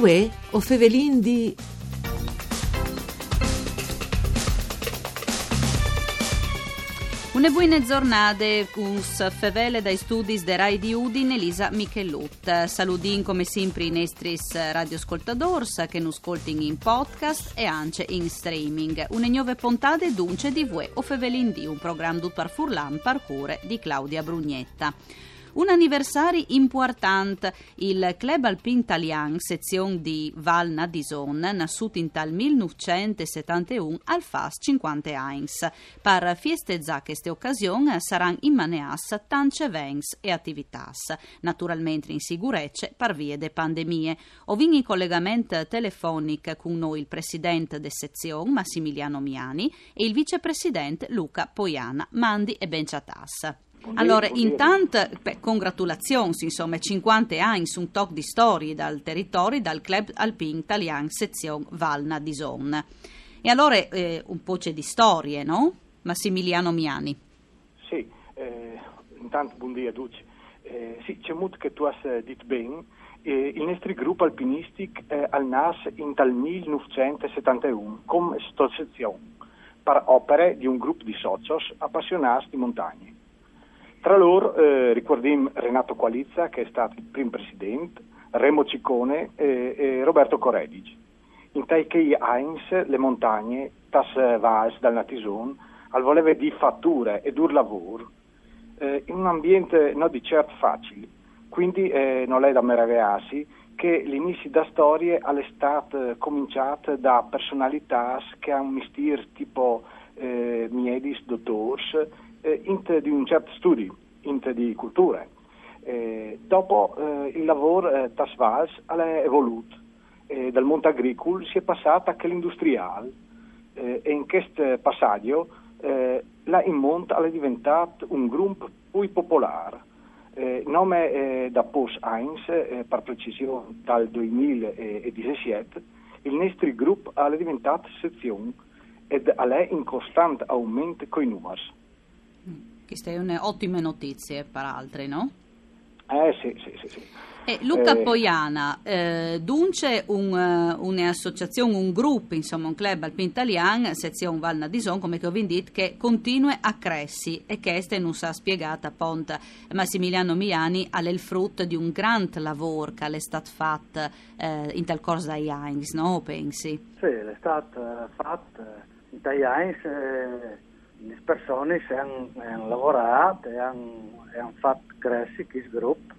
Uè, o fevelin di... Une buone giornate, us fevele dai studi de Rai di Udine, Elisa Michelut. Saludin come sempre i nostri radioascoltadors che nu ascoltin in podcast e anche in streaming. Une nuove puntate dunce di Vue o Fevelin di, un programma tutto par furlan parcure di Claudia Brugnetta. Un anniversario importante, il Club Alpin Italian, sezione di Val Nadison, nascuto in tal 1971 al FAS 50 anni. Per festeggiare queste occasioni saranno immaneas tante events e attività, naturalmente in sicurezza per via delle pandemie. Ovin in collegamento telefonico con noi il presidente de sezione Massimiliano Miani e il vicepresidente Luca Poiana. Mandi e benciatas. Allora, intanto, congratulazioni, insomma, 50 anni su un talk di storie dal territorio dal Club Alpin Italian sezione Valna di Zon. E allora eh, un po' c'è di storie, no? Massimiliano Miani. Sì, eh, intanto buongiorno a tutti. Eh, sì, c'è molto che tu hai detto bene. Eh, il nostro gruppo alpinistico eh, al NAS in tal 1971 come associazione per opere di un gruppo di socios appassionati di montagne. Tra loro eh, ricordiamo Renato Qualizza, che è stato il primo presidente, Remo Ciccone e, e Roberto Coredici. In Taikei Heinz, le montagne, tas Vals dal Natison, al voleve di fatture e dur lavoro, eh, in un ambiente non di certo facile. Quindi eh, non è da meravigliarsi che l'inizio da storie all'estate cominciato da personalità che hanno un mestiere tipo eh, miedis, dottors, eh, int di un certo studio, int di cultura. Eh, dopo eh, il lavoro eh, Tasvals è evoluto, dal mondo agricolo si è passato anche all'industriale eh, e in questo passaggio eh, la in monte è diventato un gruppo più popolare. Eh, nome eh, da POS 1, eh, per precisione dal 2017, il nostro gruppo è diventato sezione ed è in costante aumento con i numeri. Queste sono ottime notizie per altri, no? Eh sì, sì, sì. sì. E Luca eh, Poiana, eh, dunque un, uh, un'associazione, un gruppo, insomma un club alpin italiano, sezione Val Nadison, come ho detto, che continua a crescere e che questa non sa spiegata appunto Massimiliano Miani alle il frutto di un grande lavoro che è stato fatto eh, in tal corso dai anni, no? Pensi? Sì, è stato fatto in dai anni le persone hanno, hanno lavorato e hanno, hanno, fatto crescere questo gruppo.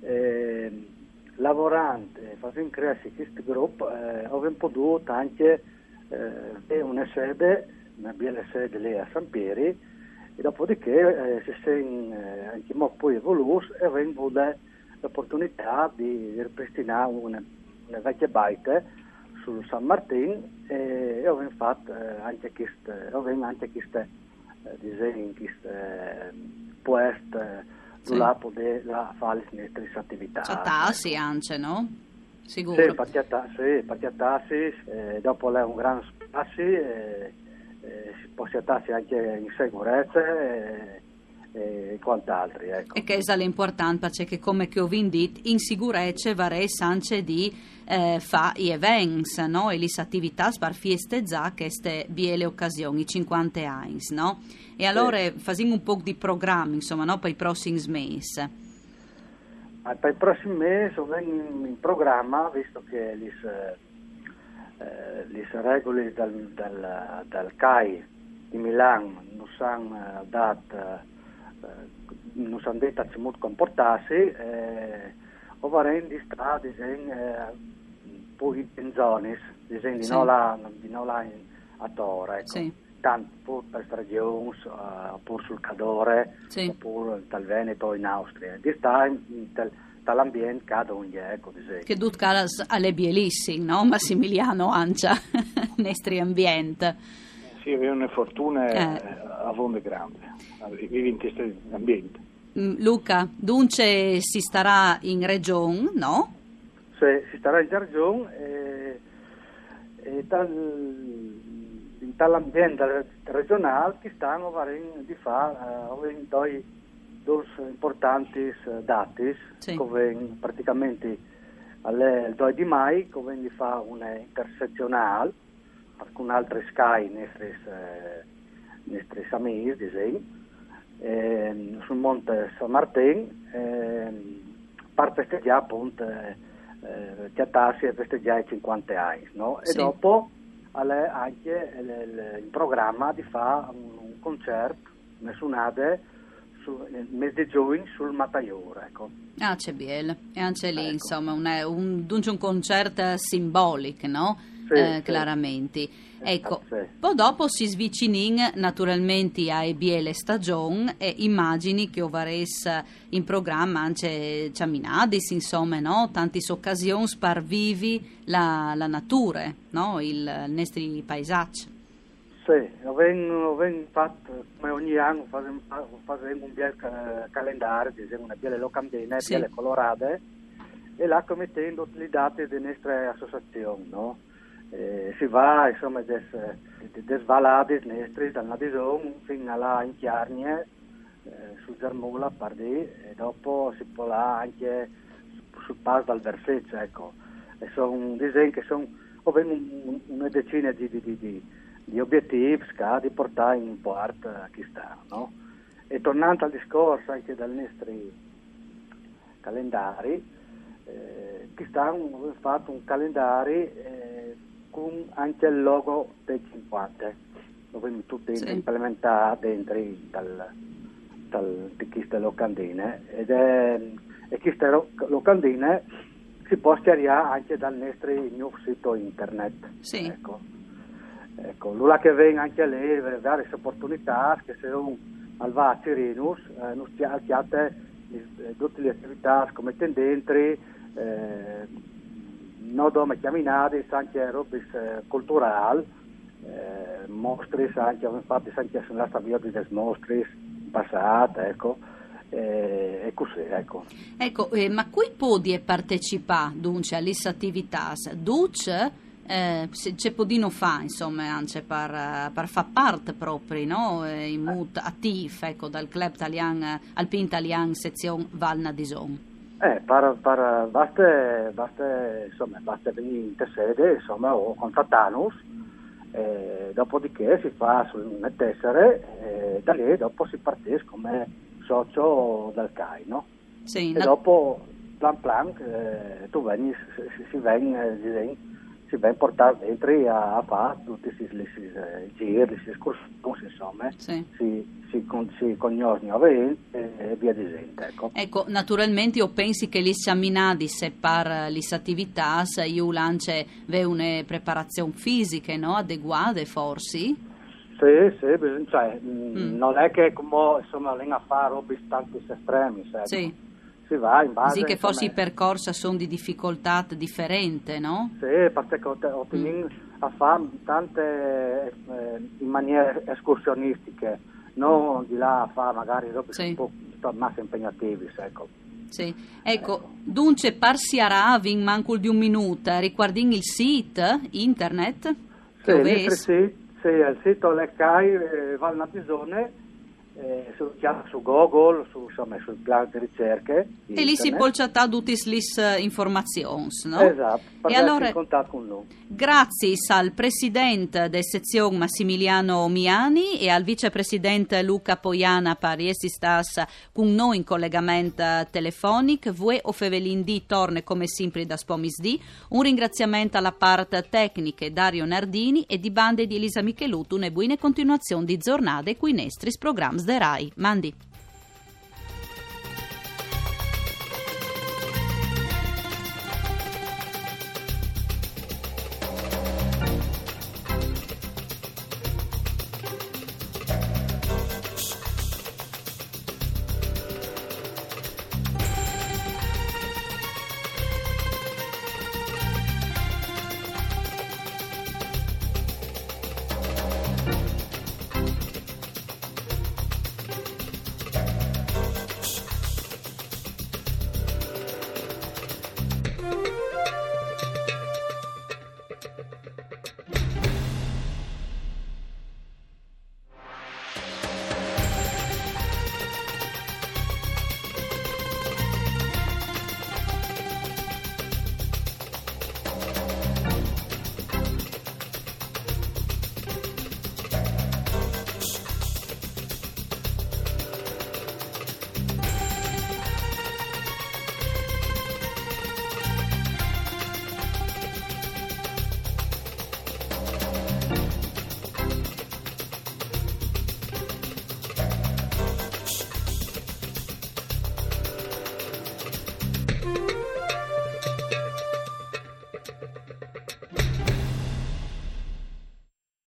E, lavorando e facendo crescere questo gruppo eh, abbiamo potuto anche eh, una sede, una bella sede lì a San Pieri e dopodiché eh, si sono eh, anche poi evoluti e abbiamo avuto l'opportunità di ripristinare una, una vecchia baita sul San Martin e abbiamo fatto eh, anche queste, anche queste eh, disegni, queste post eh, sì. là poter fare le nostre attività. C'è tassi anche, no? Sicuro. Sì, partiata, sì, partiatassi, eh, dopo è un gran spazio, eh, eh, si può tassi anche in sicurezza. Eh, e quant'altro. Ecco. E che è l'importante perché come che ho detto in sicurezza varei sanche di eh, fa i events no? e le attività per festeggiare queste biele occasioni, 50 anni. No? E allora sì. facciamo un po' di programmi insomma, no? per i prossimi mesi. Per i prossimi mesi sono in programma, visto che le eh, regole dal, dal, dal CAI di Milano non sono date eh, non sono detto molto comportarsi, eh, o vorrei di strade, eh, poi in zone, là, di non là in, a Torre, ecco. Sì. tanto per stagioni, uh, oppure sul Cadore, sì. oppure dal Veneto in Austria. Di sta in, in tal, dall'ambiente cade ogni ecco disegno. Che tut calas alle bielissi, no? Massimiliano Ancia, nostri ambiente. Sì, aveva una fortuna eh. a vonde grande vivi in questo ambiente. Mm, Luca, dunque si starà in regione, no? Sì, si starà in regione e, e tal, in tale regionale che stanno di fare uh, due, due importanti dati sì. come praticamente alle, il 2 di mai, quindi fa una intersezionale con altri sky nostri, eh, nostri amici, disegno, eh, sul Monte San Martin, eh, per festeggiare appunto eh, eh chiattarsi e festeggiare i 50 anni, no? E sì. dopo anche in programma di fare un, un concerto, nessunade, nel mese di giugno sul Mataiore, ecco. Ah, c'è Biel, e anche lì, ecco. insomma, un, un, un concerto simbolico, no? Sì, eh, sì. Chiaramente. Ecco, sì. poi dopo si svicinin naturalmente a Biele stagione e immagini che ovares in programma anche Ciaminadis, insomma, no? Tanti occasioni per vivi la, la natura, no? Il, i nostri paesaggi. Sì, abbiamo fatto come ogni anno facciamo un bel calendario, diciamo una biele locandine, sì. biele colorate e là commettendo le date delle nostre associazioni, no? Eh, si va insomma des, des valades nostre dal Nadison fino alla Inchiarnie eh, su Germula Pardì e dopo si può là anche sul pass dal Verseccio ecco e sono disegni che sono una decina di, di, di, di obiettivi di portare in porto a chi sta no? e tornando al discorso anche dai nostri calendari eh, chi sta ha fatto un calendario eh, con anche il logo dei 50 dove tutto sì. implementato dentro dal, dal, di queste locandine ed è, e queste locandine si può schiarire anche dal nostro nuovo sito internet sì. ecco. ecco, nulla che venga anche lì per dare opportunità che se un al va a Cirinus eh, non stiate eh, tutte le attività come tendentri eh, no dome camminate anche robis culturali, eh, mostri anche, infatti anche sulla via di mostri passate, ecco. Eh, e così, ecco. Ecco, eh, ma qui podi partecipare dunque alle attività? Duce eh, c'è podino fa, insomma, anche per, per far parte proprio, no? Eh, in mood attivo, ecco, dal club italiano, alpin italiano, sezione Valna di Zone. Eh, per, per, basta, basta, insomma, basta venire in sede insomma, o contattarnos, eh, dopodiché si fa sulle tessere e da lì dopo si partisce come socio del CAI, no? Sì, e no. dopo, plan plan, eh, tu vieni, si, si viene, eh, si viene portato dentro a, a fare tutti questi giri, queste escursioni, insomma, sì. si, si, con, si conoscono e via di gente. Ecco. ecco, naturalmente io penso che gli seminadi se per le attività io lance una preparazione fisica no? adeguate forse? Sì, sì, cioè, mm. mm. non è che come insomma, a fare robe tanti estremi, ecco. sì si va in base... Sì, che forse i percorsi sono di difficoltà differenti, no? Sì, perché ottenere mm. a fare tante eh, in maniere escursionistiche, non di là a fare magari dopo sì. un po' massa impegnativi, ecco. Sì. Ecco, dunque parsi a Raving, manco di un minuto, riguarding il sito internet? Sì, il sito, sì, il sito Leccai eh, Valnatisone eh, su, Google, su, insomma, sul plan di ricerche. E lì si può chattare tutte le informazioni, no? Esatto, e allora, in contatto con noi. Grazie al presidente della sezione Massimiliano Miani e al vicepresidente Luca Poiana per essere stati con noi in collegamento telefonico. Voi o Fevelin torna come sempre da Spomisdi. Un ringraziamento alla parte tecnica Dario Nardini e di bande di Elisa Michelutu. Una buona continuazione di giornate qui Nestris Programs de Rai. Mandi.